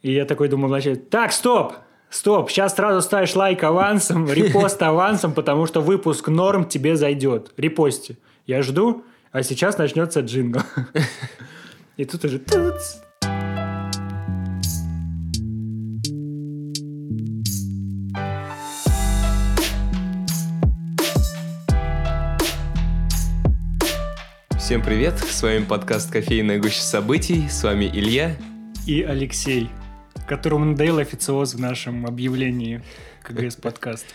И я такой думаю, значит, так, стоп, стоп, сейчас сразу ставишь лайк авансом, репост авансом, потому что выпуск норм тебе зайдет. Репости. Я жду, а сейчас начнется джингл. И тут уже... туц. Всем привет, с вами подкаст «Кофейная гуща событий», с вами Илья. И Алексей, которому надоел официоз в нашем объявлении КГС подкаст.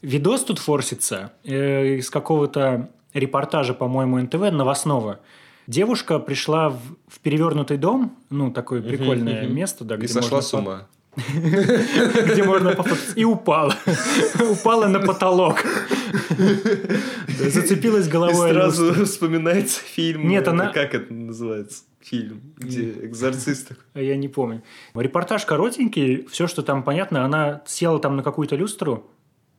Видос тут форсится э, из какого-то репортажа, по-моему, НТВ, новостного. Девушка пришла в, в перевернутый дом, ну, такое прикольное мгм. место, да, И где сошла можно с ума. где можно. И упала. Упала на потолок. Зацепилась И головой. о сразу вспоминается фильм. Нет, э, она- Как это называется? Фильм, где экзорцист. А Я не помню. Репортаж коротенький, все, что там понятно, она села там на какую-то люстру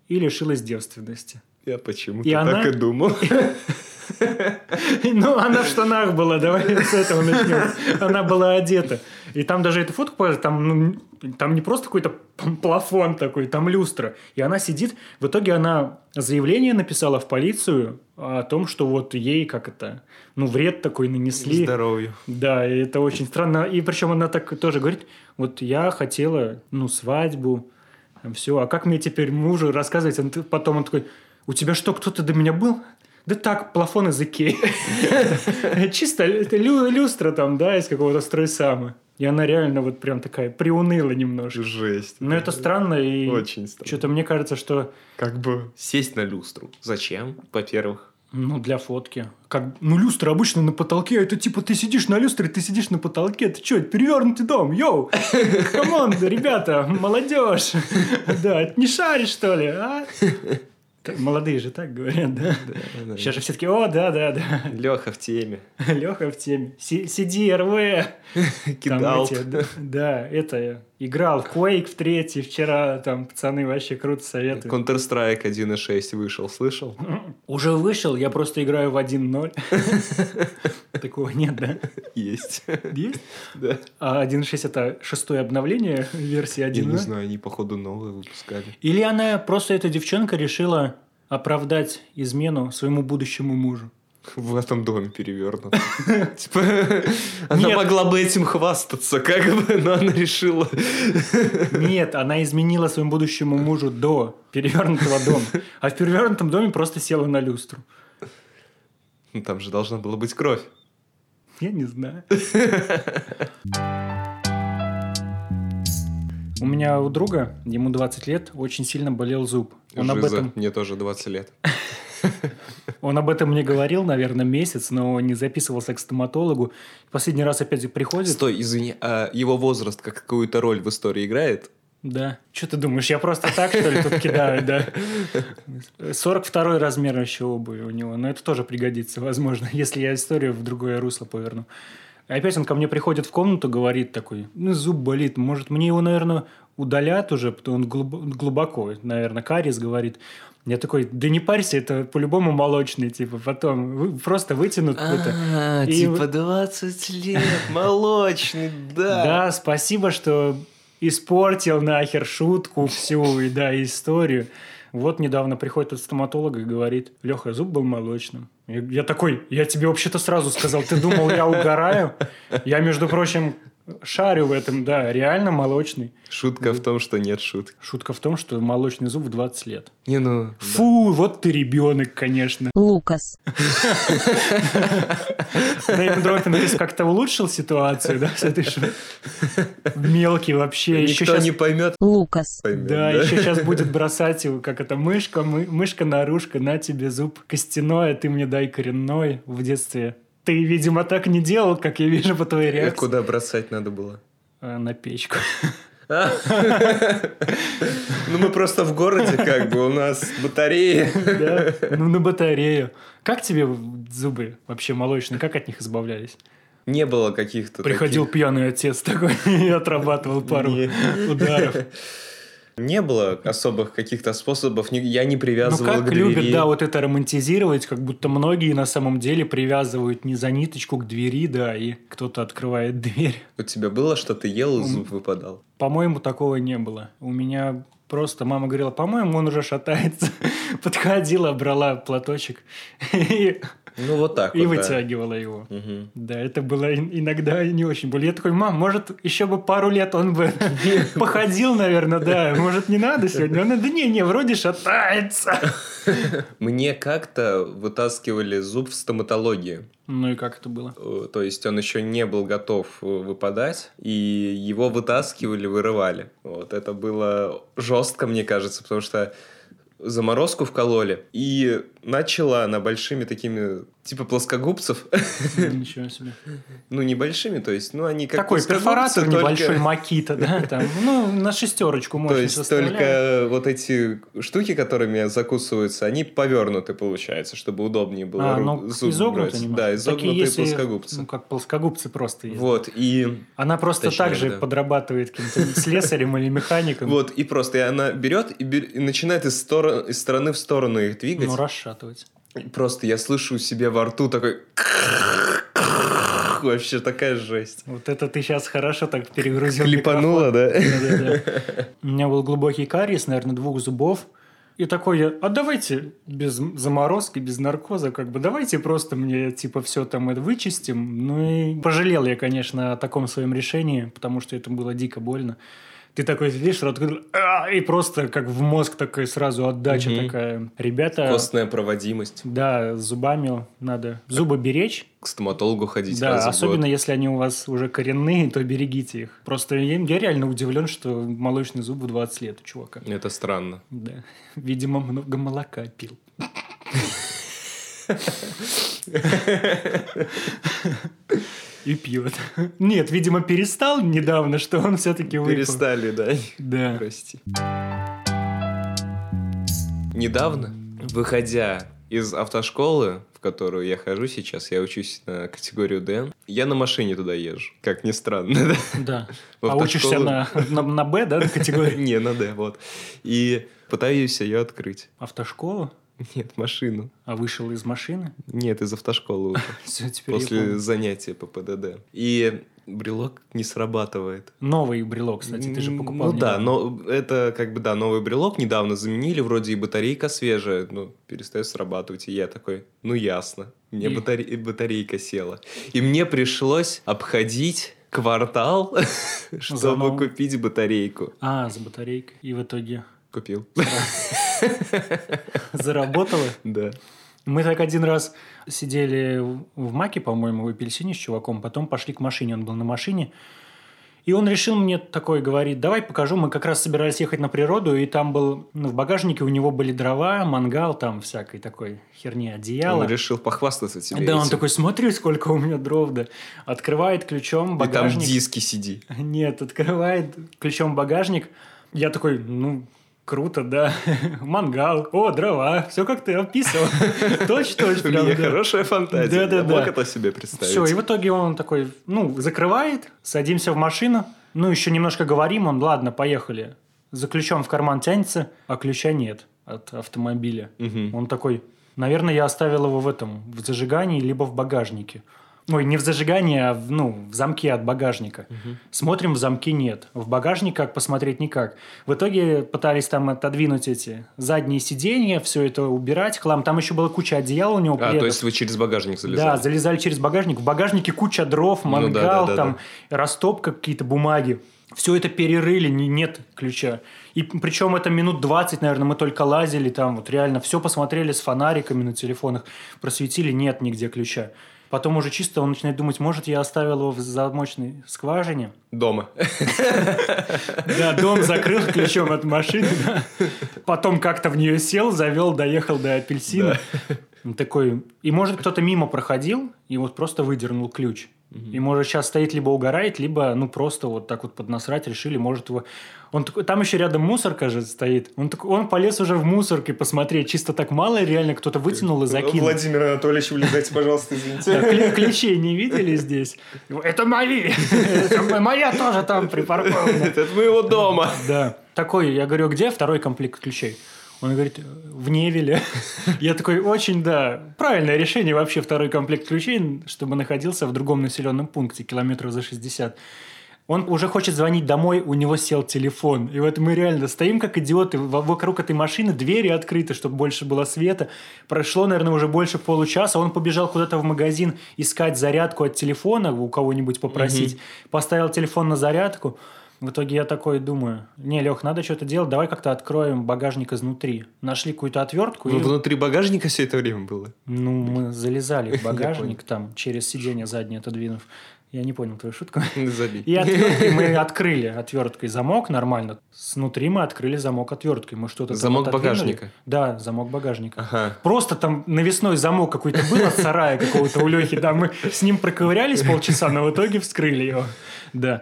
и лишилась девственности. Я почему-то И так и думал. Ну, она в штанах была, давай с этого начнем. Она была одета. И там даже эту фотку показывают, там, ну, там не просто какой-то плафон такой, там люстра. И она сидит, в итоге она заявление написала в полицию о том, что вот ей как это, ну, вред такой нанесли. Здоровью. Да, и это очень странно. И причем она так тоже говорит, вот я хотела, ну, свадьбу, все, а как мне теперь мужу рассказывать? Он потом он такой, у тебя что, кто-то до меня был? Да так, плафон из Икеи. Чисто это лю- люстра там, да, из какого-то стройсама. И она реально вот прям такая приуныла немножко. Жесть. Но это странно и... Очень странно. Что-то мне кажется, что Как бы сесть на люстру. Зачем? Во-первых. Ну, для фотки. Как, ну, люстра обычно на потолке, а это типа ты сидишь на люстре, ты сидишь на потолке, ты что, это перевернутый дом, йоу! Come on, ребята, молодежь! Да, не шаришь, что ли, а? Молодые же так говорят, да? Сейчас же все таки о, да, да, да. Леха в теме. Леха в теме. Си- CD-RW. Кидал. да, это, играл в Quake в третий вчера, там, пацаны вообще круто советуют. Counter-Strike 1.6 вышел, слышал? Уже вышел, я просто играю в 1.0. Такого нет, да? Есть. Есть? Да. А 1.6 это шестое обновление версии Я не 1.0? знаю, они походу новые выпускали. Или она просто, эта девчонка, решила оправдать измену своему будущему мужу? В этом доме перевернут. Типа, она могла бы этим хвастаться, как бы, но она решила. Нет, она изменила своему будущему мужу до перевернутого дома. А в перевернутом доме просто села на люстру. Ну, там же должна была быть кровь. Я не знаю. У меня у друга, ему 20 лет, очень сильно болел зуб. Он об этом Мне тоже 20 лет. Он об этом мне говорил, наверное, месяц, но не записывался к стоматологу. Последний раз опять приходит. Стой, извини, а его возраст как какую-то роль в истории играет? Да. Что ты думаешь, я просто так, что ли, тут кидаю, да? 42 размер еще обуви у него. Но это тоже пригодится, возможно, если я историю в другое русло поверну. Опять он ко мне приходит в комнату, говорит такой, ну, зуб болит, может, мне его, наверное, удалят уже, потому он глуб- глубоко, наверное, кариес говорит. Я такой, да не парься, это по-любому молочный, типа, потом вы- просто вытянут это. А, И типа вы- 20 лет, молочный, да. Да, спасибо, что испортил нахер шутку всю и да, историю. Вот недавно приходит от стоматолога и говорит, Леха, зуб был молочным. Я, я такой, я тебе вообще-то сразу сказал, ты думал, я угораю? Я, между прочим, шарю в этом, да, реально молочный. Шутка в том, что нет шутки. Шутка в том, что молочный зуб в 20 лет. Не, ну... Фу, вот ты ребенок, конечно. Лукас. Дэймон Дроппинг как-то улучшил ситуацию, да, с этой шуткой? Мелкий вообще. Никто не поймет. Лукас. поймет, Да, еще сейчас будет бросать его, как это, мышка, мы, мышка-нарушка, на тебе зуб костяной, а ты мне дай коренной в детстве. Ты, видимо, так не делал, как я вижу по твоей реакции. Куда бросать надо было? А, На печку. Ну, мы просто в городе, как бы, у нас батареи. Да, ну на батарею. Как тебе зубы вообще молочные? Как от них избавлялись? Не было каких-то Приходил пьяный отец такой и отрабатывал пару ударов. Не было особых каких-то способов, я не Ну, привязывал как к двери. любят, да, вот это романтизировать, как будто многие на самом деле привязывают не за ниточку к двери, да, и кто-то открывает дверь. У тебя было, что ты ел, и зуб выпадал? По-моему, такого не было. У меня просто мама говорила, по-моему, он уже шатается. Подходила, брала платочек и, Ну, вот так и вот, да. вытягивала его. Мгм. Да, это было ин- иногда не очень больно. Я такой, мам, может, еще бы пару лет он бы походил, наверное, да. Может, не надо сегодня? Она, да не, не, вроде шатается. Мне как-то вытаскивали зуб в стоматологии. Ну и как это было? Э, То есть он еще не был готов э, выпадать, и его вытаскивали, вырывали. Вот это было жестко, мне кажется, потому что заморозку вкололи, и начала она большими такими, типа плоскогубцев, Ничего себе. ну, небольшими, то есть, ну, они как Такой перфоратор только- небольшой Макита, да, там, ну, на шестерочку То мощность есть только вот эти штуки, которыми закусываются, они повернуты, получается, чтобы удобнее было А, ну, зуб изогнуто брать. Да, Такие изогнутые есть и, плоскогубцы. Ну, как плоскогубцы просто есть. Вот, и Она просто Точнее, так же да. подрабатывает каким-то слесарем или механиком. Вот, и просто и она берет и, бер- и начинает из, стор- из стороны в сторону их двигать. Ну, расшатывать. Просто я слышу у себя во рту такой... Вообще такая жесть. Вот это ты сейчас хорошо так перегрузил Клипанула, да? Да-да-да. У меня был глубокий кариес, наверное, двух зубов. И такой я, а давайте без заморозки, без наркоза, как бы, давайте просто мне, типа, все там это вычистим. Ну и пожалел я, конечно, о таком своем решении, потому что это было дико больно. Ты такой сидишь, рот «А!» и просто как в мозг такой сразу отдача Мгм. такая. Ребята, Костная проводимость. да, зубами надо зубы беречь. К стоматологу ходить Да, особенно если они у вас уже коренные, то берегите их. Просто я, я реально удивлен, что молочный зуб в 20 лет у чувака. Это странно. Да. Видимо, много молока пил. И пьет. Нет, видимо, перестал недавно, что он все-таки выпил. Перестали, да? Да. Прости. Недавно, выходя из автошколы, в которую я хожу сейчас, я учусь на категорию Д, я на машине туда езжу. Как ни странно, да? Да. А учишься автошколу- на, на, на Б, да, на категории? Не, на Д, вот. И пытаюсь ее открыть. Автошкола? Нет, машину. А вышел из машины? Нет, из автошколы уже. Все, теперь После занятия по ПДД. И брелок не срабатывает. Новый брелок, кстати, ты же покупал. Ну да, но это как бы, да, новый брелок недавно заменили, вроде и батарейка свежая, но перестает срабатывать. И я такой, ну ясно, мне И? батаре- батарейка села. И мне пришлось обходить квартал, чтобы купить батарейку. А, за батарейкой. И в итоге Купил. заработало. Да. Мы так один раз сидели в- Маке, по-моему, в апельсине с чуваком, потом пошли к машине, он был на машине, и он решил мне такой, говорит, давай покажу, мы как раз собирались ехать на природу, и там был, ну, в багажнике у него были дрова, мангал, там всякой такой херни, одеяло. Он решил похвастаться тебе да, он этим. такой, смотри, сколько у меня дров, да. Открывает ключом И там багажник. диски сиди. Нет, открывает ключом багажник. Я такой, ну, круто, да. Мангал, о, дрова, все как ты описывал. Точь-точь, У меня хорошая фантазия. Да-да-да. мог это себе представить. Все, и в итоге он такой, ну, закрывает, садимся в машину, ну, еще немножко говорим, он, ладно, поехали. За ключом в карман тянется, а ключа нет от автомобиля. Он такой, наверное, я оставил его в этом, в зажигании, либо в багажнике. Ой, не в зажигании, а в, ну, в замке от багажника. Смотрим, в замке нет. В багажник как посмотреть никак. В итоге пытались там отодвинуть эти задние сиденья, все это убирать, хлам. Там еще была куча одеял у него. А, то пледов. есть вы через багажник залезали? Да, залезали через багажник. В багажнике куча дров, Ну да, мангал, да, да, там растопка, какие-то бумаги. Все это перерыли, не- нет ключа. И причем это минут 20, наверное, мы только лазили там, вот реально все посмотрели с фонариками на телефонах, просветили, нет нигде ключа. Потом уже чисто он начинает думать, может, я оставил его в замочной скважине. Дома. Да, дом закрыл ключом от машины. Потом как-то в нее сел, завел, доехал до апельсина. Такой, и может кто-то мимо проходил и вот просто выдернул ключ. И может сейчас стоит либо угорает, либо ну просто вот так вот поднасрать решили, может его. Он такой, там еще рядом мусорка же стоит. Он такой, он полез уже в мусорке посмотреть, чисто так мало, реально кто-то вытянул и закинул. Владимир Анатольевич, влезайте, пожалуйста, извините. Ключей не видели здесь? Это мои! Моя тоже там припаркована. Это моего дома. Да. такой, я говорю, где второй комплект ключей? Он говорит, в Невеле. Я такой, очень, да, правильное решение вообще второй комплект ключей, чтобы находился в другом населенном пункте, километров за 60. Он уже хочет звонить домой, у него сел телефон. И вот мы реально стоим как идиоты вокруг этой машины, двери открыты, чтобы больше было света. Прошло, наверное, уже больше получаса. Он побежал куда-то в магазин искать зарядку от телефона, у кого-нибудь попросить. Угу. Поставил телефон на зарядку. В итоге я такой думаю, не, Лех, надо что-то делать, давай как-то откроем багажник изнутри. Нашли какую-то отвертку. Ну, и... внутри багажника все это время было? Ну, мы залезали в багажник там, через сиденье заднее отодвинув. Я не понял твою шутку. Забей. И отверткой мы открыли отверткой замок нормально. Снутри мы открыли замок отверткой. Мы что-то Замок багажника? Да, замок багажника. Ага. Просто там навесной замок какой-то был от сарая какого-то у Лехи. Да, мы с ним проковырялись полчаса, но в итоге вскрыли его. Да.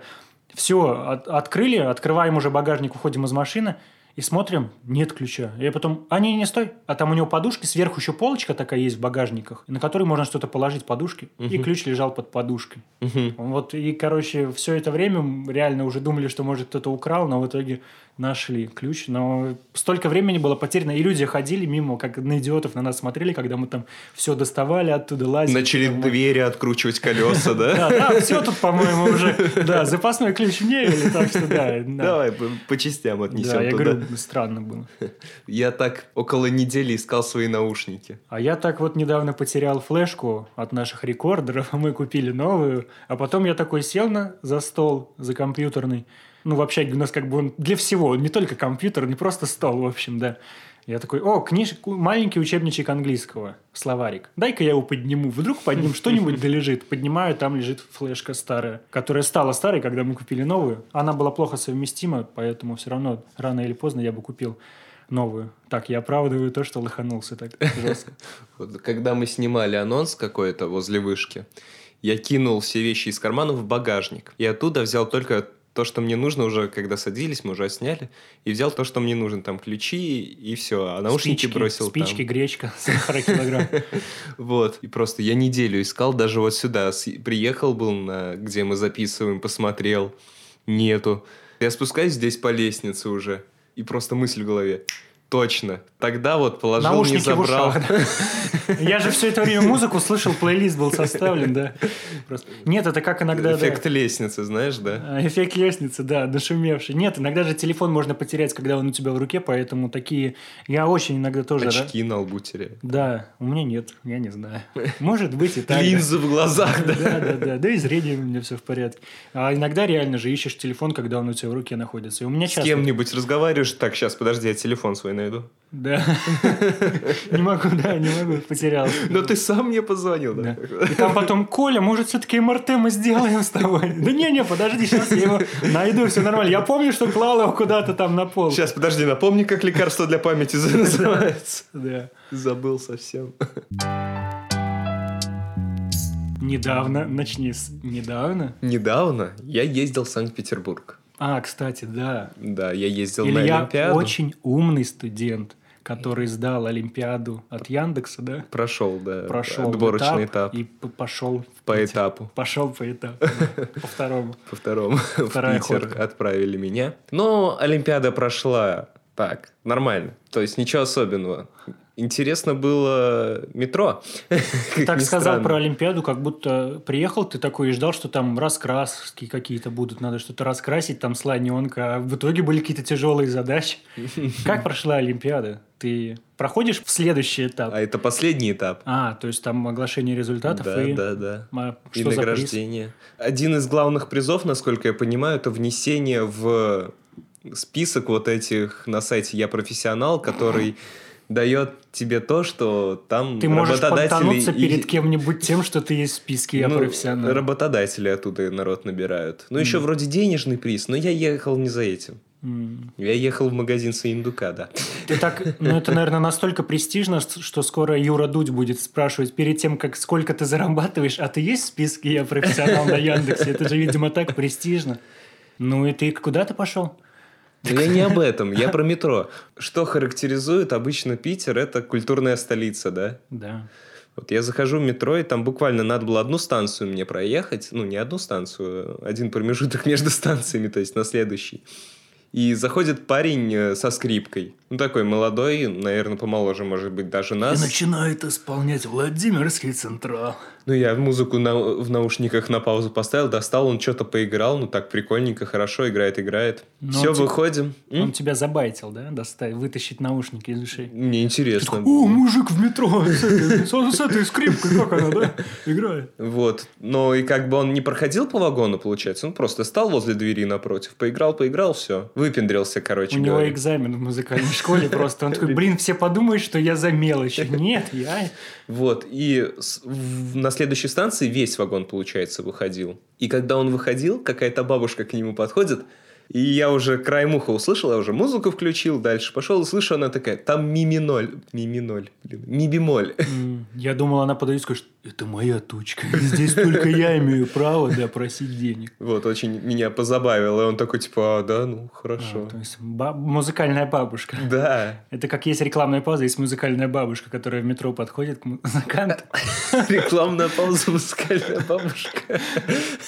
Все, от, открыли, открываем уже багажник, уходим из машины – и смотрим, нет ключа. Я потом, а не, не, стой. А там у него подушки, сверху еще полочка такая есть в багажниках, на которой можно что-то положить подушки, угу. и ключ лежал под подушкой. Угу. Вот, и, короче, все это время реально уже думали, что, может, кто-то украл, но в итоге нашли ключ, но столько времени было потеряно, и люди ходили мимо, как на идиотов на нас смотрели, когда мы там все доставали оттуда, лазили. Начали там, двери откручивать колеса, да? Да, да, все тут, по-моему, уже, да, запасной ключ мне, или так что, да. Давай по частям отнесем Да, я говорю, странно было. Я так около недели искал свои наушники. А я так вот недавно потерял флешку от наших рекордеров, мы купили новую, а потом я такой сел на за стол, за компьютерный, ну, в общаге у нас как бы он для всего, не только компьютер, не просто стол, в общем, да. Я такой, о, книж... маленький учебничек английского, словарик. Дай-ка я его подниму. Вдруг под ним что-нибудь долежит. Поднимаю, там лежит флешка старая, которая стала старой, когда мы купили новую. Она была плохо совместима, поэтому все равно рано или поздно я бы купил новую. Так, я оправдываю то, что лоханулся так жестко. Когда мы снимали анонс какой-то возле вышки, я кинул все вещи из кармана в багажник. И оттуда взял только то, что мне нужно уже, когда садились, мы уже сняли, и взял то, что мне нужно, там ключи и все, а наушники спички, бросил Спички, там. гречка, сахара килограмм. Вот, и просто я неделю искал, даже вот сюда, приехал был, на, где мы записываем, посмотрел, нету. Я спускаюсь здесь по лестнице уже, и просто мысль в голове. Точно. Тогда вот положил, Наушники не забрал. Я же все это время музыку слышал, плейлист был составлен, да. Нет, это как иногда... Эффект лестницы, знаешь, да? А, эффект лестницы, да, дошумевший. Нет, иногда же телефон можно потерять, когда он у тебя в руке, поэтому такие... Я очень иногда тоже... Очки на лбу теряю. Да, у меня нет, я не знаю. Может быть и так. Линзы в глазах, да? Да, да, да. Да и зрение у меня все в порядке. А иногда реально же ищешь телефон, когда он у тебя в руке находится. И у меня часто... С кем-нибудь разговариваешь? Так, сейчас, подожди, я телефон свой найду. Да. Не могу, да, не могу, потерял. Но ты сам мне позвонил, да? И там потом, Коля, может, все-таки МРТ мы сделаем с тобой? Да не-не, подожди, сейчас я его найду, все нормально. Я помню, что клал его куда-то там на пол. Сейчас, подожди, напомни, как лекарство для памяти называется. Да. Забыл совсем. Недавно, начни с недавно. Недавно я ездил в Санкт-Петербург. А, кстати, да. Да, я ездил Илья на Олимпиаду. очень умный студент, который сдал Олимпиаду от Яндекса, да? Прошел, да. Прошел отборочный этап. И пошел по этапу. Пошел по этапу. По второму. По второму. В Питер отправили меня. Но Олимпиада прошла так, нормально. То есть ничего особенного. Интересно было метро. Ты так сказал странно. про Олимпиаду, как будто приехал ты такой и ждал, что там раскраски какие-то будут, надо что-то раскрасить, там слоненка, а в итоге были какие-то тяжелые задачи. Как прошла Олимпиада? Ты проходишь в следующий этап? А это последний этап. А, то есть там оглашение результатов да, и... Да, да, а, и награждение. Один из главных призов, насколько я понимаю, это внесение в список вот этих на сайте «Я профессионал», который дает тебе то, что там Ты можешь подтянуться и... перед кем-нибудь тем, что ты есть в списке «Я ну, профессионал». Работодатели оттуда народ набирают. Ну, mm. еще вроде денежный приз, но я ехал не за этим. Mm. Я ехал в магазин Саиндука, да. Ты так, ну это, наверное, настолько престижно, что скоро Юра Дудь будет спрашивать перед тем, как сколько ты зарабатываешь, а ты есть в списке «Я профессионал» на Яндексе? Это же, видимо, так престижно. Ну и ты куда ты пошел? Но я не об этом, я про метро. Что характеризует обычно Питер, это культурная столица, да? Да. Вот я захожу в метро, и там буквально надо было одну станцию мне проехать. Ну, не одну станцию, один промежуток между станциями, то есть на следующий. И заходит парень э, со скрипкой. Ну, такой молодой, наверное, помоложе, может быть, даже нас. И начинает исполнять Владимирский Централ. Ну, я музыку на, в наушниках на паузу поставил, достал, он что-то поиграл, ну, так прикольненько, хорошо, играет, играет. Но Все, он тебя- выходим. М? Он тебя забайтил, да? Достать, вытащить наушники из ушей. Мне интересно. О, мужик в метро с этой, с- с этой скрипкой, как она, да? Играет. Вот. Но и как бы он не проходил по вагону, получается, он просто стал возле двери напротив, поиграл, поиграл, все. Выпендрился, короче У него говоря. экзамен в музыкальной школе просто. Он такой, блин, все подумают, что я за мелочи. Нет, я... Вот, и на следующей станции весь вагон, получается, выходил. И когда он выходил, какая-то бабушка к нему подходит, и я уже краем уха услышал, я уже музыку включил, дальше пошел слышу, она такая, там ми-миноль, ми-миноль, блин, ми-бемоль. М, Я думал, она подойдет и скажет, это моя тучка. Здесь только я имею право, да, просить денег. Вот, очень меня позабавило, и он такой, типа, а, да, ну, хорошо. А, то есть музыкальная бабушка. Да, Это как есть рекламная пауза, есть музыкальная бабушка, которая в метро подходит к музыканту. рекламная пауза, музыкальная бабушка.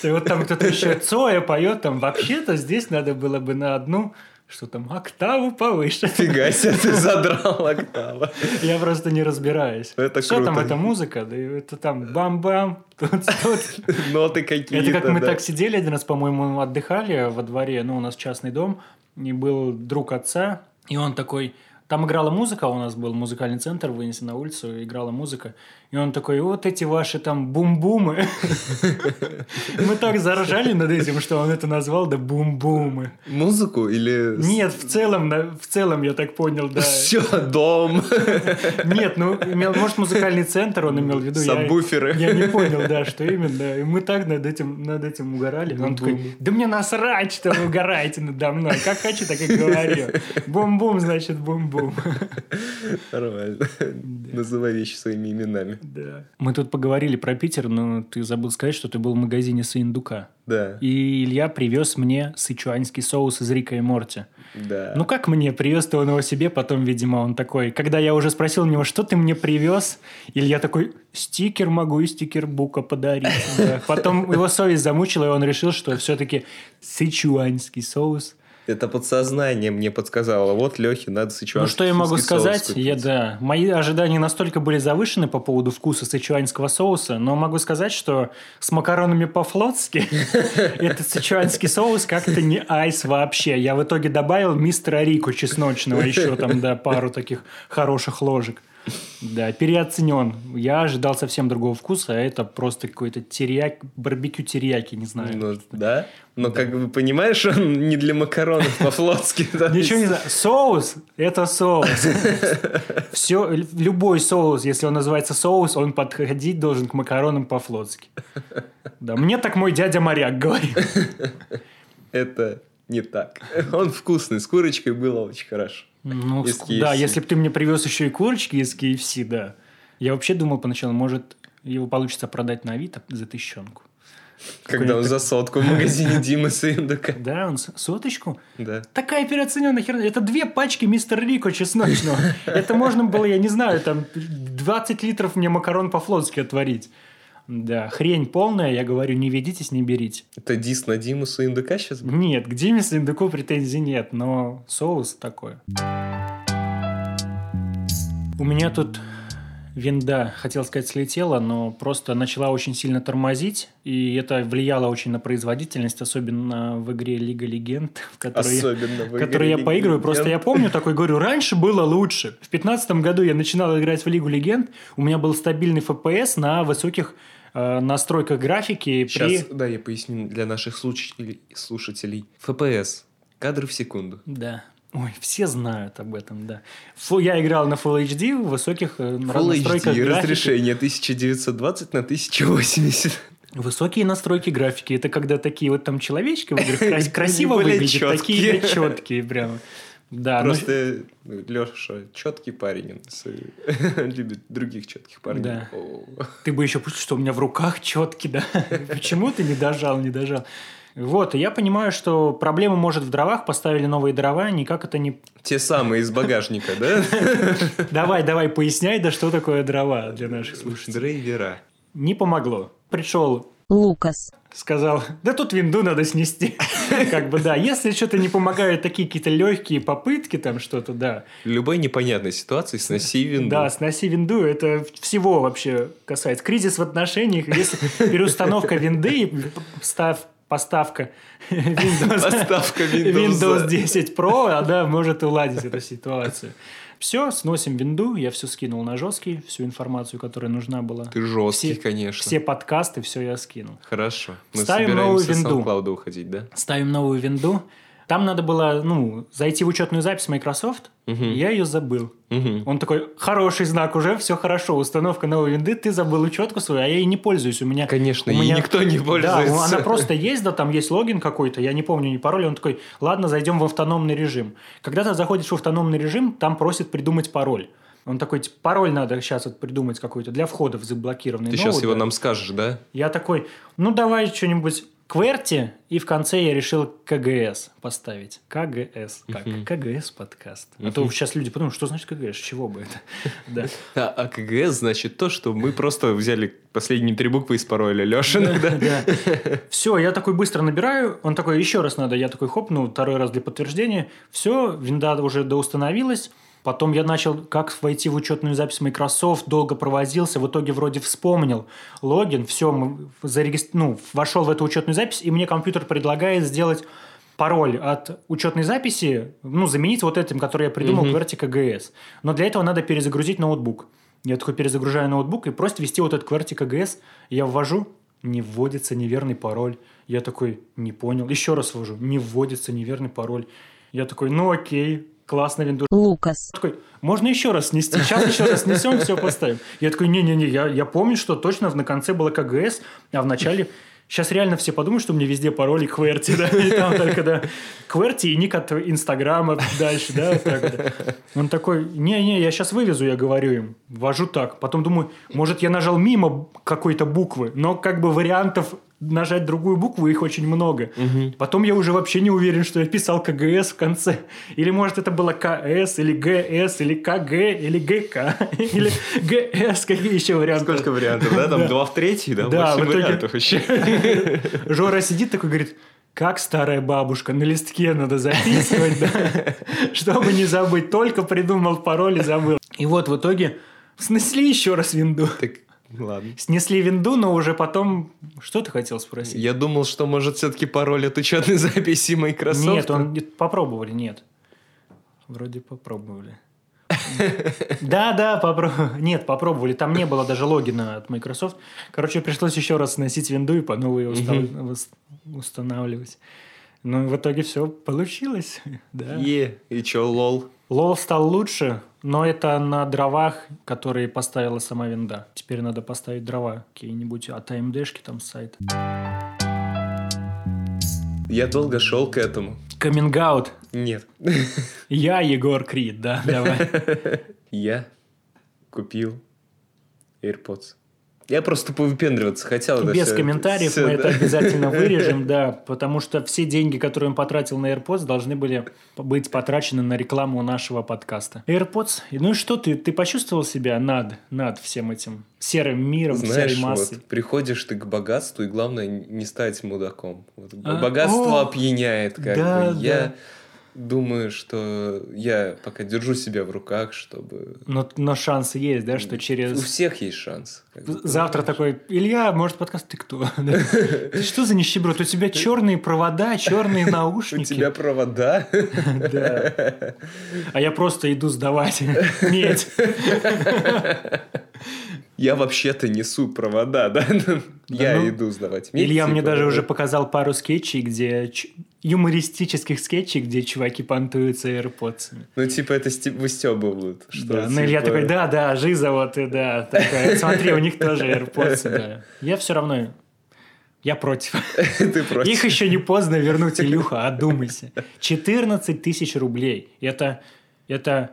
И вот там кто-то еще Цоя поет, там вообще-то здесь надо было бы на одну, что там, октаву повыше. Фига себе, ты задрал октава. Я просто не разбираюсь. Это Что там, круто. это музыка? Да это там бам-бам, тут, тут. Ноты какие-то, Это как мы да. так сидели один раз, по-моему, отдыхали во дворе, ну, у нас частный дом, и был друг отца, и он такой... Там играла музыка, у нас был музыкальный центр, вынесли на улицу, играла музыка. И он такой, вот эти ваши там бум-бумы. Мы так заржали над этим, что он это назвал, да бум-бумы. Музыку или... Нет, в целом, да, в целом я так понял, да. Все, дом, Нет, ну, имел, может, музыкальный центр он имел в виду. сабвуферы. Я не понял, да, что именно. И мы так над этим, над этим угорали. Он такой, да мне насрать, что вы угораете надо мной. Как хочу, так и говорю. Бум-бум, значит, бум-бум. Нормально. Называй вещи своими именами. Да. Мы тут поговорили про Питер, но ты забыл сказать, что ты был в магазине Саиндука. Да, И Илья привез мне сычуанский соус из Рика и Морти. да. Ну как мне? Привез-то он его себе, потом, видимо, он такой... Когда я уже спросил у него, что ты мне привез, Илья такой, стикер могу и стикербука подарить. Да. Потом его совесть замучила, и он решил, что все-таки сычуанский соус. Это подсознание мне подсказало. Вот Лехе надо сычуанский Ну что я могу сказать? Я, да, мои ожидания настолько были завышены по поводу вкуса сычуанского соуса, но могу сказать, что с макаронами по-флотски этот сычуанский соус как-то не айс вообще. Я в итоге добавил мистера Рико чесночного еще там, да, пару таких хороших ложек. Да, переоценен. Я ожидал совсем другого вкуса, а это просто какой-то терияк, барбекю терияки, не знаю. Ну, да? Но как бы понимаешь, он не для макаронов по-флотски. Ничего не знаю. Соус – это соус. Все, любой соус, если он называется соус, он подходить должен к макаронам по-флотски. Да, мне так мой дядя моряк говорит. Это не так. Он вкусный, с курочкой было очень хорошо. Ну, Из ск- да, KFC. если бы ты мне привез еще и курочки из KFC, да. Я вообще думал поначалу, может, его получится продать на Авито за тысячонку. Когда он за сотку в магазине Димы Сындука. Да, он с- соточку. Да. Такая переоцененная херня. Это две пачки мистер Рико чесночного. Это можно было, я не знаю, там 20 литров мне макарон по-флотски отварить. Да, хрень полная, я говорю, не ведитесь, не берите. Это дис на Диму Сындука сейчас? Нет, к Диме Сындуку претензий нет, но соус такой. У меня тут винда, хотел сказать, слетела, но просто начала очень сильно тормозить, и это влияло очень на производительность, особенно в игре Лига Легенд, в которой я- Особенно в который игре я поигрываю. Просто я Легенд. помню такой, говорю, раньше было лучше. В 2015 году я начинал играть в Лигу Легенд, у меня был стабильный FPS на высоких э, настройках графики. Сейчас, При... да, я поясню для наших слушателей. слушателей. FPS. Кадры в секунду. Да. Ой, все знают об этом, да. Фу, я играл на Full HD в высоких э, Full настройках HD, графики. разрешение 1920 на 1080. Высокие настройки графики. Это когда такие вот там человечки в играх красиво выглядят, такие четкие прямо. Да, ну, Просто Леша четкий парень, любит других четких парней. Да. Ты бы еще пустил, что у меня в руках четки, да? Почему ты не дожал, не дожал? Вот, и я понимаю, что проблема может в дровах, поставили новые дрова, никак это не... Те самые из багажника, да? Давай, давай, поясняй, да что такое дрова для наших слушателей. Драйвера. Не помогло. Пришел Лукас. сказал, да тут винду надо снести. Как бы, да. Если что-то не помогают такие какие-то легкие попытки, там что-то, да. Любой непонятной ситуации сноси винду. Да, сноси винду, это всего вообще касается. Кризис в отношениях, если переустановка винды, став поставка Windows, Поставка Windows. Windows 10 Pro, она может уладить эту ситуацию. Все, сносим винду, я все скинул на жесткий, всю информацию, которая нужна была. Ты жесткий, Все- конечно. Все подкасты, все я скинул. Хорошо. Мы Ставим новую винду. SoundCloud уходить, да? Ставим новую винду. Там надо было, ну, зайти в учетную запись Microsoft. Я ее забыл. Мгм. Он такой, хороший знак уже, все хорошо, установка новой винды, ты забыл учетку свою, а я ей не пользуюсь. У меня, Конечно, у меня- никто не Да, пользуется. она просто есть, да, там есть логин какой-то, я не помню ни пароль, он такой, ладно, зайдем в автономный режим. Когда ты заходишь в автономный режим, там просит придумать пароль. Он такой, типа, пароль надо сейчас вот придумать какой-то для входа в заблокированный Ты сейчас ноут, его да. нам скажешь, да? Я такой, ну давай что-нибудь QWERTY, и в конце я решил КГС поставить. КГС. Как? КГС подкаст. А то сейчас люди подумают, что значит КГС, чего бы это? Да. А, а КГС значит то, что мы просто взяли последние три буквы из пароля Лешина, да? Все, я такой быстро набираю, он такой, еще раз надо, я такой, хоп, ну, второй раз для подтверждения. Все, винда уже доустановилась. Потом я начал, как войти в учетную запись Microsoft, долго провозился, в итоге вроде вспомнил логин, все, зарегистр... ну, вошел в эту учетную запись, и мне компьютер предлагает сделать пароль от учетной записи, ну, заменить вот этим, который я придумал, Мгм. QWERTY KGS. Но для этого надо перезагрузить ноутбук. Я такой перезагружаю ноутбук и просто ввести вот этот QWERTY KGS. Я ввожу, не вводится неверный пароль. Я такой, не понял. Еще раз ввожу, не вводится неверный пароль. Я такой, ну окей, классно, Windows. Лукас. Такой, можно еще раз снести, сейчас еще раз снесем, все поставим. Я такой, не-не-не, я, я помню, что точно на конце было КГС, а в начале... Сейчас реально все подумают, что у меня везде пароли QWERTY, да, и там только, да, QWERTY и ник от Инстаграма дальше, да, вот так, да. Он такой, не-не, я сейчас вывезу, я говорю им, ввожу так. Потом думаю, может, я нажал мимо какой-то буквы, но как бы вариантов нажать другую букву, их очень много. Потом я уже вообще не уверен, что я писал КГС в конце. Или, может, это было КС, или ГС, или КГ, или ГК, или ГС. Какие еще варианты? Сколько вариантов, да? Там два в третий, да? Да, в итоге-. Жора сидит такой, говорит, как старая бабушка, на листке надо записывать, да, чтобы не забыть. Только придумал пароль и забыл. И вот в итоге снесли еще раз винду. Так, ладно. Снесли винду, но уже потом... Что ты хотел спросить? Я думал, что может все-таки пароль от учетной записи Microsoft. Нет, он попробовали, нет. Вроде попробовали. Да, да, попробовали. Нет, попробовали. Там не было даже логина от Microsoft. Короче, пришлось еще раз сносить винду и по новой устанавливать. Ну, в итоге все получилось. Да. Е, и чё, лол? Лол стал лучше, но это на дровах, которые поставила сама винда. Теперь надо поставить дрова какие-нибудь от AMD-шки там с сайта. Я долго шел к этому. Каминг-аут. Нет. Я Егор Крид, да, давай. Я купил AirPods. Я просто повыпендриваться хотел. Без всё- комментариев всё, мы да. это обязательно вырежем, да, потому что все деньги, которые он потратил на AirPods, должны были быть потрачены на рекламу нашего подкаста. AirPods, ну и что ты, ты почувствовал себя над, над всем этим серым миром, Знаешь, серой массой? вот приходишь ты к богатству, и главное не стать мудаком. Вот А, богатство о, опьяняет, как да, бы. Я да. Думаю, что я пока держу себя в руках, чтобы... Но, но шансы есть, да, что У через... всех есть шанс. Завтра такой, Илья, может, подкаст ты кто? Что за нищеброд? У тебя черные провода, черные У наушники. тебя провода. Да. А я просто иду сдавать медь. Я вообще-то несу провода, да? Я ну, иду сдавать. медь, Илья мне типа, даже да. уже показал пару скетчей, где юмористических скетчей, где чуваки понтуются AirPods. Ну, типа, это сте- выстебывают. Что, Да, ну Илья типа, такой, да, да, жиза вот и да. такая, Смотри, у них тоже AirPods, да. Я все равно, я против. Ты против. Их еще не поздно вернуть, Илюха, одумайся. 14 тысяч рублей. Это, это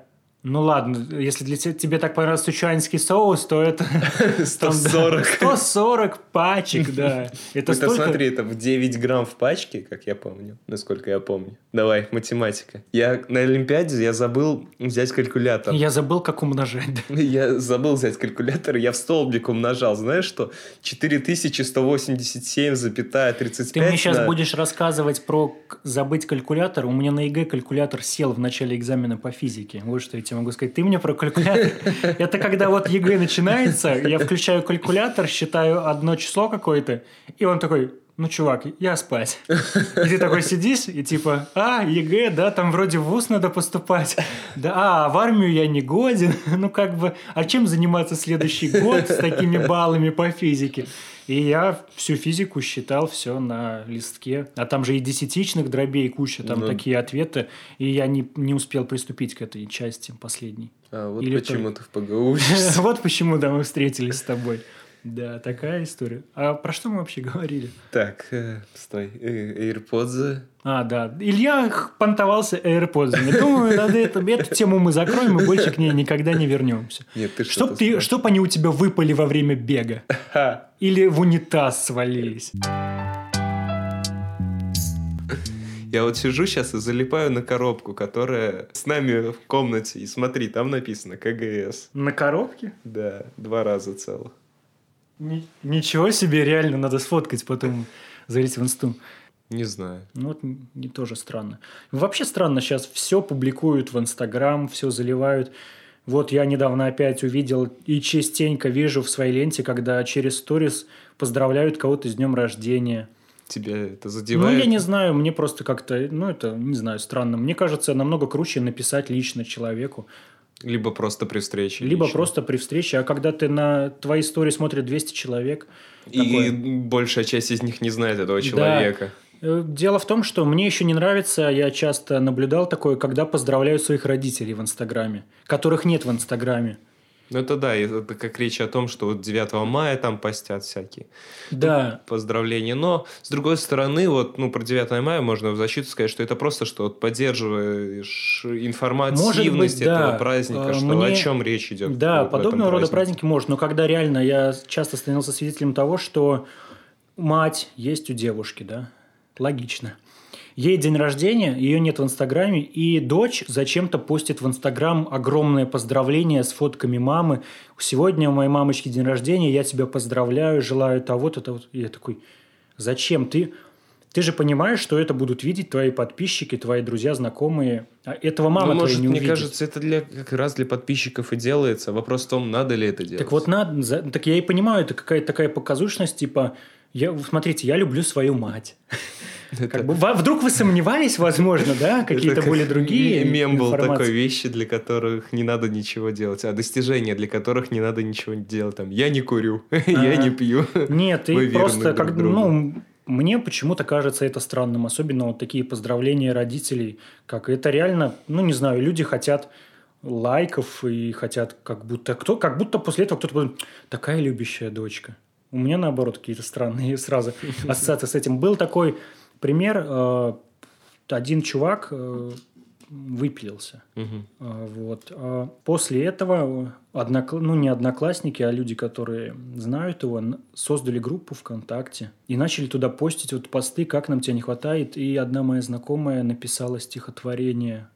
Ну ладно, если для тебя, тебе так понравился сычуанский соус, то это... 140. 140 пачек, да. Это, смотри, это в 9 грамм в пачке, как я помню, насколько я помню. Давай, математика. Я на Олимпиаде я забыл взять калькулятор. Я забыл, как умножать. Я забыл взять калькулятор, я в столбик умножал. Знаешь что? 4187,35 Ты мне сейчас будешь рассказывать про забыть калькулятор. У меня на ЕГЭ калькулятор сел в начале экзамена по физике. Вот что я тебе могу сказать. Ты мне про калькулятор. Это когда вот ЕГЭ начинается, я включаю калькулятор, считаю одно число какое-то, и он такой, ну, чувак, я спать. И ты такой сидишь, и типа, а, ЕГЭ, да, там вроде в ВУЗ надо поступать. Да, а, в армию я не годен. Ну, как бы, а чем заниматься следующий год с такими баллами по физике? И я всю физику считал все на листке. А там же и десятичных дробей куча, там да. такие ответы. И я не, не успел приступить к этой части последней. А вот Или почему ты в ПГУ Вот почему, да, мы встретились с тобой. Да, такая история. А про что мы вообще говорили? Так, э, стой. Э, AirPods. А, да. Илья понтовался AirPods. Думаю, надо это, эту тему мы закроем и больше к ней никогда не вернемся. Нет, ты что Чтоб, ты, чтоб они у тебя выпали во время бега. Или в унитаз свалились. Я вот сижу сейчас и залипаю на коробку, которая с нами в комнате. И смотри, там написано КГС. На коробке? Да, два раза целых. Ничего себе, реально надо сфоткать, потом залить в инсту. Не знаю. Ну, вот не тоже странно. Вообще странно, сейчас все публикуют в Инстаграм, все заливают. Вот я недавно опять увидел и частенько вижу в своей ленте, когда через сторис поздравляют кого-то с днем рождения. Тебя это задевает? Ну, я не знаю, мне просто как-то, ну, это, не знаю, странно. Мне кажется, намного круче написать лично человеку. Либо просто при встрече. Либо лично. просто при встрече. А когда ты на твои истории смотрит 200 человек... И такое... большая часть из них не знает этого человека. Да. Э, дело в том, что мне еще не нравится, я часто наблюдал такое, когда поздравляют своих родителей в Инстаграме, которых нет в Инстаграме. Ну, это да, это как речь о том, что вот 9 мая там постят всякие да. поздравления. Но, с другой стороны, вот, ну, про 9 мая можно в защиту сказать, что это просто, что вот поддерживаешь информативность быть, этого да. праздника, что Мне... о чем речь идет. Да, подобного рода праздники можно, но когда реально я часто становился свидетелем того, что мать есть у девушки, да, логично – Ей день рождения, ее нет в Инстаграме, и дочь зачем-то постит в Инстаграм огромное поздравление с фотками мамы. Сегодня у моей мамочки день рождения, я тебя поздравляю, желаю того-то, того И я такой, зачем ты? Ты же понимаешь, что это будут видеть твои подписчики, твои друзья, знакомые. А этого мама ну, может, не мне кажется, это для, как раз для подписчиков и делается. Вопрос в том, надо ли это делать. Так вот, надо. Так я и понимаю, это какая-то такая показушность, типа, я, смотрите, я люблю свою мать. Как бы, вдруг вы сомневались, возможно, да? Какие-то были другие Мем был такой вещи, для которых не надо ничего делать, а достижения, для которых не надо ничего делать. Там, я не курю, я не пью. Нет, и просто как, ну, мне почему-то кажется это странным, особенно вот такие поздравления родителей, как это реально, ну, не знаю, люди хотят лайков и хотят как будто кто как будто после этого кто-то такая любящая дочка. У меня наоборот какие-то странные сразу ассоциации с этим. Был такой Пример, э, один чувак э, выпилился. Угу. Вот. А после этого, однок... ну не одноклассники, а люди, которые знают его, создали группу ВКонтакте и начали туда постить вот посты, как нам тебя не хватает. И одна моя знакомая написала стихотворение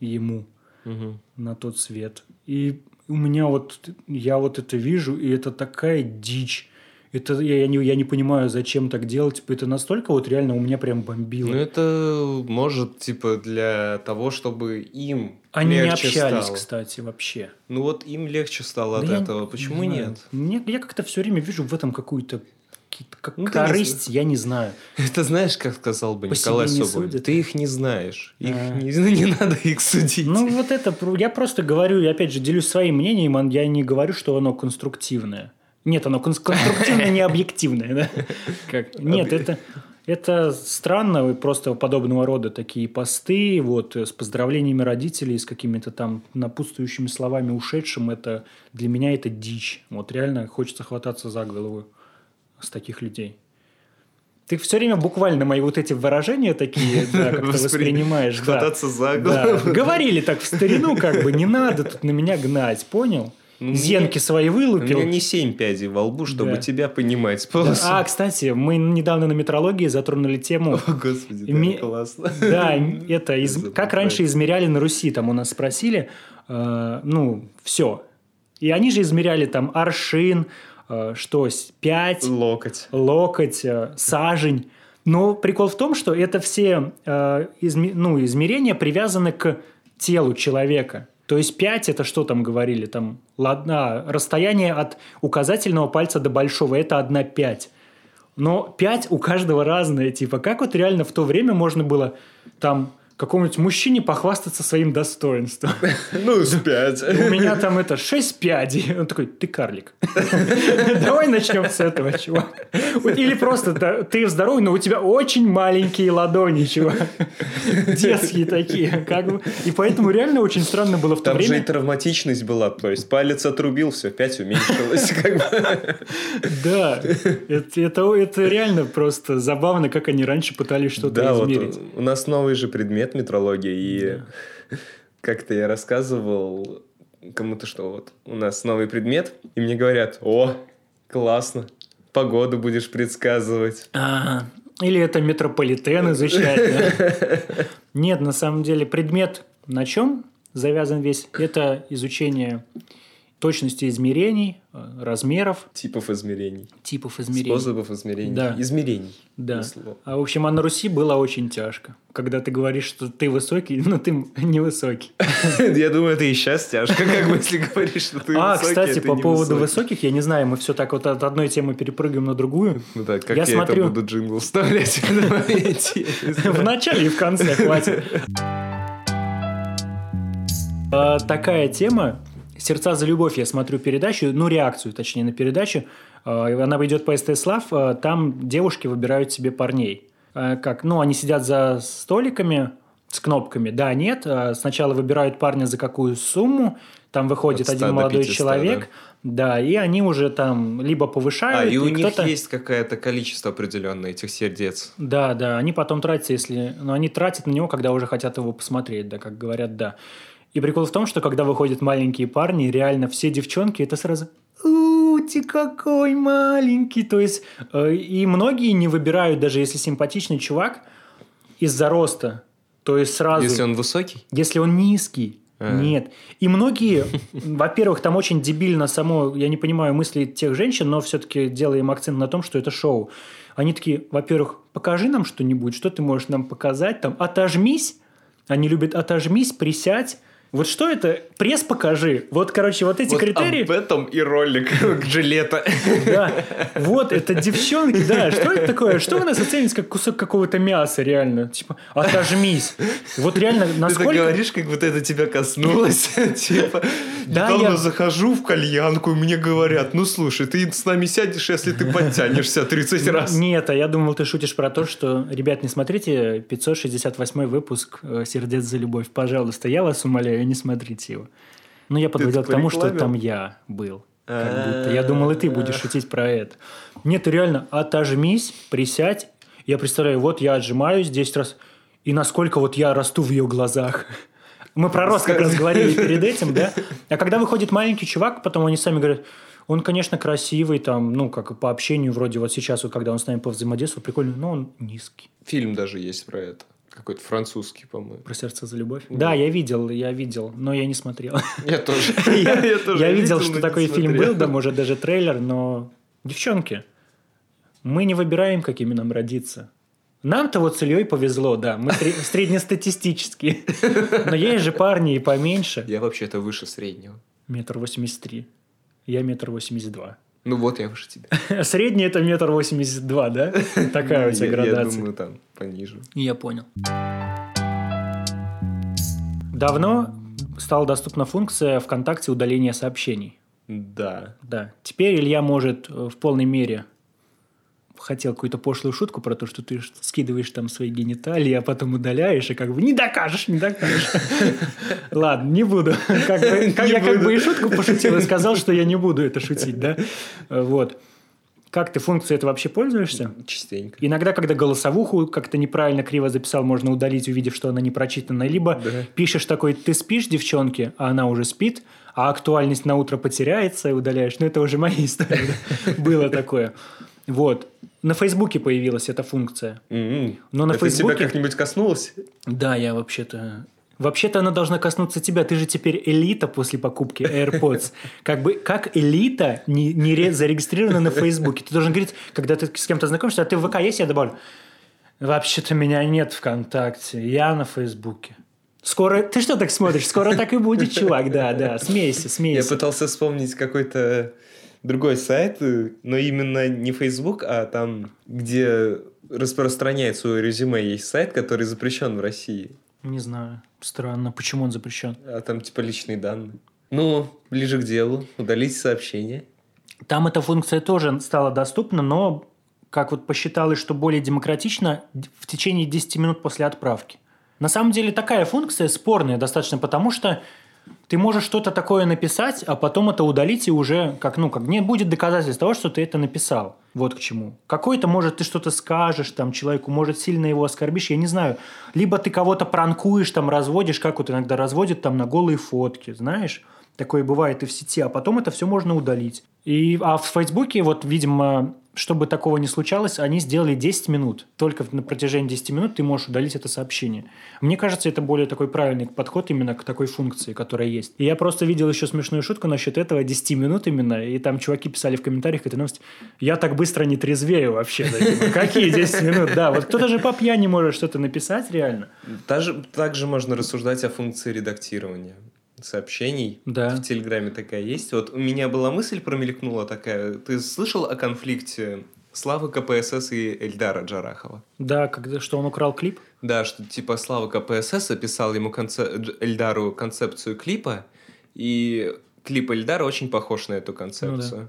ему угу. на тот свет. И у меня вот, я вот это вижу, и это такая дичь. Это я, я, не, я не понимаю, зачем так делать. Типа, это настолько вот реально у меня прям бомбило. Ну, это может, типа, для того, чтобы им Они не общались, стало. кстати, вообще. Ну, вот им легче стало да от этого. Почему не нет? Мне, я как-то все время вижу в этом какую-то как ну, корысть, я не знаю. Это знаешь, как сказал бы По Николай Соболев, ты их не знаешь, их а... не, не надо их судить. Ну вот это, я просто говорю, и опять же делюсь своим мнением, я не говорю, что оно конструктивное. Нет, оно конструктивно не объективное. Да? Нет, это, это странно, просто подобного рода такие посты, вот, с поздравлениями родителей, с какими-то там напутствующими словами ушедшим, это для меня это дичь. Вот реально хочется хвататься за голову с таких людей. Ты все время буквально мои вот эти выражения такие, да, как ты воспринимаешь. Хвататься за голову. Да. Говорили так в старину, как бы, не надо тут на меня гнать, понял? Ну, Зенки свои вылупил. У меня не семь пядей во лбу, чтобы Да. тебя понимать. Да. А, кстати, мы недавно на метрологии затронули тему. О, господи, Ми- да, классно. Да, это из- как раньше измеряли на Руси, там у нас спросили, э, ну, все. И они же измеряли там аршин, э, что, пять, Локоть. локоть, э, сажень. Но прикол в том, что это все э, изме- ну, измерения привязаны к телу человека. То есть 5 это что там говорили? Там, ладно, расстояние от указательного пальца до большого это 1 пять. Но 5 у каждого разное. Типа, как вот реально в то время можно было там какому-нибудь мужчине похвастаться своим достоинством? Ну, с пять. У меня там это 6 пядей. Он такой, ты карлик. Давай начнем с этого, чувак. Или просто ты здоровый, но у тебя очень маленькие ладони, чувак. Детские такие. Как бы. И поэтому реально очень странно было в то Там же и время. травматичность была, то есть палец отрубил, все, пять уменьшилось. Да, это, это, реально просто забавно, как они раньше пытались что-то Да, вот измерить. у нас новый же предмет метрология, и как-то я рассказывал кому-то, что вот у нас новый предмет, и мне говорят, о, классно, погоду будешь предсказывать. А, или это метрополитен изучать. да? Нет, на самом деле предмет на чем завязан весь? Это изучение точности измерений, э, размеров, Типов измерений, типов измерений. способов измерений, Да. измерений. Да. А в общем, а на Руси было очень тяжко. Когда ты говоришь, что ты высокий, но ты невысокий. Я думаю, это и сейчас тяжко, как бы, если говоришь, что ты А, высокий, кстати, ты по поводу высоких, я не знаю, мы все так вот от одной темы перепрыгаем на другую. Ну да, как Я это буду джингл вставлять. В начале и в конце хватит. А, Такая тема. «Сердца за любовь» я смотрю передачу, ну, реакцию, точнее, на передачу. А, Она идет по СТС Лав, а, там девушки выбирают себе парней. А, Как? Ну, они сидят за столиками с кнопками. Да, нет. Сначала выбирают парня за какую сумму. Там выходит От 100 один до молодой 500, человек. Да, и они уже там либо повышают, А, и у них есть какое-то количество определенное этих сердец. Да, да, они потом тратятся, если... Но они тратят на него, когда уже хотят его посмотреть, да, как говорят, да. И прикол в том, что когда выходят маленькие парни, реально все девчонки, это сразу... «У, ты какой маленький! То есть, э, и многие не выбирают, даже если симпатичный чувак, из-за роста. То есть сразу... Если он высокий? Если он низкий. А. Нет. И многие, во-первых, там очень дебильно само, я не понимаю мысли тех женщин, но все-таки делаем акцент на том, что это шоу. Они такие, во-первых, покажи нам что-нибудь, что ты можешь нам показать, там, отожмись. Они любят отожмись, присядь. Вот что это? Пресс покажи. Вот, короче, вот эти Вот критерии. об этом и ролик Джилета. Да, вот, это девчонки, да. Что это такое? Что вы нас оцените как кусок какого-то мяса, реально? Типа, отожмись. Вот реально, Ты насколько... так говоришь, как будто это тебя коснулось. Типа, Да, недавно захожу в кальянку, и мне говорят, ну слушай, ты с нами сядешь, если ты подтянешься 30 раз. Нет, а я думал, ты шутишь про то, что, ребят, не смотрите 568 выпуск э, «Сердец за любовь». Пожалуйста, я вас умоляю, не смотрите его. Ну, я подводил к тому, что там я был. Как будто. Я думал, и ты будешь шутить про это. Нет, ты реально отожмись, присядь. Я представляю, вот я отжимаюсь 10 раз, и насколько вот я расту в ее глазах. Мы про рост как раз говорили перед этим, да? А когда выходит маленький чувак, потом они сами говорят, он, конечно, красивый, там, ну, как и по общению, вроде вот сейчас, вот, когда он с нами повзаимодействовал, прикольно, но он низкий. Фильм даже есть про это. Какой-то французский, по-моему. Про сердце за любовь. Да, я видел, я видел, но я не смотрел. Я тоже. Я видел, что такой фильм был, да, может, даже трейлер, но... Девчонки, мы не выбираем, какими нам родиться. Нам-то вот с Ильей повезло, да, мы сре- среднестатистические. Но есть же парни и поменьше. Я вообще-то выше среднего. Метр восемьдесят три. Я метр восемьдесят два. Ну вот, я выше тебя. Средний это метр восемьдесят два, да? Такая у тебя Я- Я градация. думаю, там пониже. Я понял. Давно стала доступна функция ВКонтакте удаления сообщений. Да. Да. Теперь Илья может э, в полной мере хотел какую-то пошлую шутку про то, что ты скидываешь там свои гениталии, а потом удаляешь, и как бы не докажешь, не докажешь. Ладно, не буду. Я как бы и шутку пошутил и сказал, что я не буду это шутить, да? Вот. Как ты функцией это вообще пользуешься? Частенько. Иногда, когда голосовуху как-то неправильно криво записал, можно удалить, увидев, что она не прочитана. Либо Да. пишешь такой, ты спишь, девчонки, а она уже спит, а актуальность на утро потеряется и удаляешь. Ну, это уже моя история. Было такое. Вот. На Фейсбуке появилась эта функция. М-м. Но на Это тебя Фейсбуке... как-нибудь коснулось? Да, я вообще-то... Вообще-то она должна коснуться тебя. Ты же теперь элита после покупки AirPods. Как бы как элита не, не ре- зарегистрирована на Фейсбуке. Ты должен говорить, когда ты с кем-то знакомишься, а ты в ВК есть, я добавлю. Вообще-то меня нет ВКонтакте, я на Фейсбуке. Скоро... Ты что так смотришь? Скоро так и будет, чувак. Да, да, смейся, Я смейся. пытался вспомнить какой-то другой сайт, э, но именно не Facebook, а там, где распространяет свое резюме, есть сайт, который запрещен в России. Не знаю. Странно. Почему он запрещен? А там типа личные данные. Ну, ближе к делу. Удалить сообщение. Там эта функция тоже стала доступна, но, как вот посчиталось, что более демократично в течение 10 минут после отправки. На самом деле такая функция спорная достаточно, потому что ты можешь что-то такое написать, а потом это удалить и уже как ну как не будет доказательств того, что ты это написал. Вот к чему. Какой-то может ты что-то скажешь там человеку, может сильно его оскорбишь, я не знаю. Либо ты кого-то пранкуешь, там разводишь, как вот иногда разводят там на голые фотки, знаешь? Такое бывает и в сети, а потом это все можно удалить. И, а в Фейсбуке, вот, видимо, чтобы такого не случалось, они сделали 10 минут. Только на протяжении 10 минут ты можешь удалить это сообщение. Мне кажется, это более такой правильный подход именно к такой функции, которая есть. И я просто видел еще смешную шутку насчет этого 10 минут именно, и там чуваки писали в комментариях к этой новости, я так быстро не трезвею вообще. Типа, Какие 10 минут? Да, вот кто даже по пьяни может что-то написать реально. Также можно рассуждать о функции редактирования сообщений. Да. В Телеграме такая есть. Вот у меня была мысль промелькнула такая. Ты слышал о конфликте Славы КПСС и Эльдара Джарахова? Да, когда, что он украл клип? Да, что типа Слава КПСС описал ему конце- Эльдару концепцию клипа, и клип Эльдара очень похож на эту концепцию.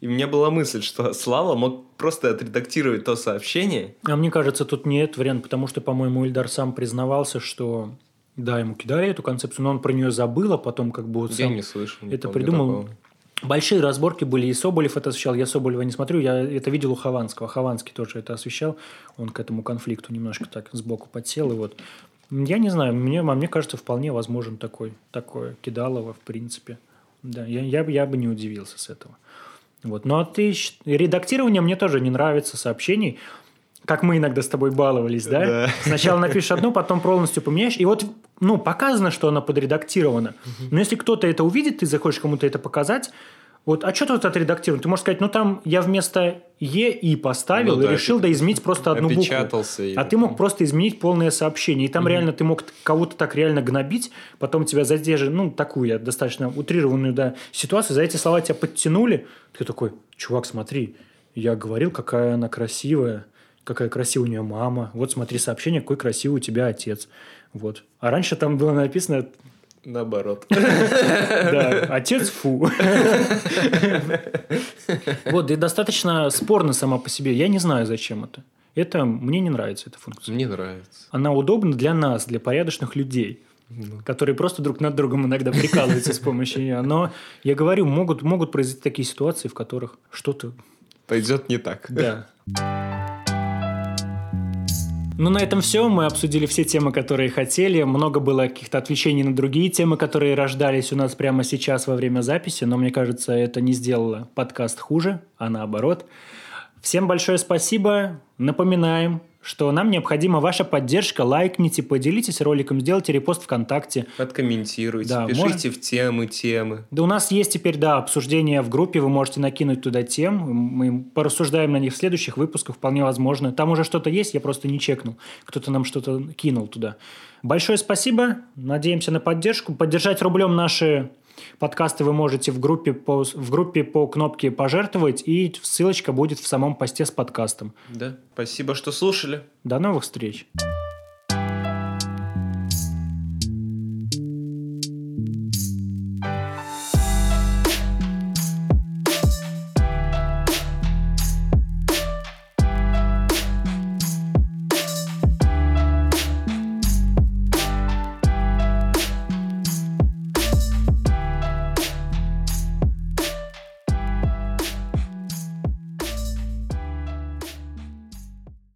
И у меня была мысль, что Слава мог просто отредактировать то сообщение. А мне кажется, тут нет вариант, потому что, по-моему, Ильдар сам признавался, что да, ему кидали эту концепцию, но он про нее забыл, а потом как бы вот Я сам не слышал. не это придумал. такого. Большие разборки были, и Соболев это освещал. Я Соболева не смотрю, я это видел у Хованского. Хованский тоже это освещал. Он к этому конфликту немножко так сбоку подсел. И вот. Я не знаю, мне, а мне кажется, вполне возможен такой, такое кидалово, в принципе. Да, я, я, бы- я бы не удивился с этого. Вот. Ну, а ты... Редактирование мне тоже не нравится сообщений. Как мы иногда с тобой баловались, да? Да. Сначала напишешь одну, потом полностью поменяешь. И вот, ну, показано, что она подредактирована. Но если кто-то это увидит, ты захочешь кому-то это показать, вот, а что тут отредактировано? Ты можешь сказать, ну, там я вместо «е» «и» поставил Ну и да, решил ты да изменить просто одну букву. И- А ты мог просто изменить полное сообщение. И там реально ты мог кого-то так реально гнобить, потом тебя задержали, ну, такую я достаточно утрированную, да, ситуацию, за эти слова тебя подтянули. Ты такой, чувак, смотри, я говорил, какая она красивая, какая красивая у нее мама. Вот смотри сообщение, какой красивый у тебя отец. Вот. А раньше там было написано, Наоборот. да, отец фу. Вот, и достаточно спорно сама по себе. Я не знаю, зачем это. Это мне не нравится эта функция. Мне нравится. Она удобна для нас, для порядочных людей, которые просто друг над другом иногда прикалываются с помощью нее. Но я говорю, могут, могут произойти такие ситуации, в которых что-то... Пойдет не так. Да. Ну, на этом все. Мы обсудили все темы, которые хотели. Много было каких-то отвлечений на другие темы, которые рождались у нас прямо сейчас во время записи. Но мне кажется, это не сделало подкаст хуже, а наоборот. Всем большое спасибо. Напоминаем, что нам необходима ваша поддержка. Лайкните, поделитесь роликом, сделайте репост ВКонтакте. Откомментируйте, Да, пишите в темы темы. Да у нас есть теперь, да, обсуждение в группе, вы можете накинуть туда тем, мы порассуждаем на них в следующих выпусках, вполне возможно. Там уже что-то есть, я просто не чекнул. Кто-то нам что-то кинул туда. Большое спасибо, надеемся на поддержку. Поддержать рублем наши подкасты вы можете в группе по, в группе по кнопке «Пожертвовать», и ссылочка будет в самом посте с подкастом. Да. Спасибо, что слушали. До новых встреч! Thank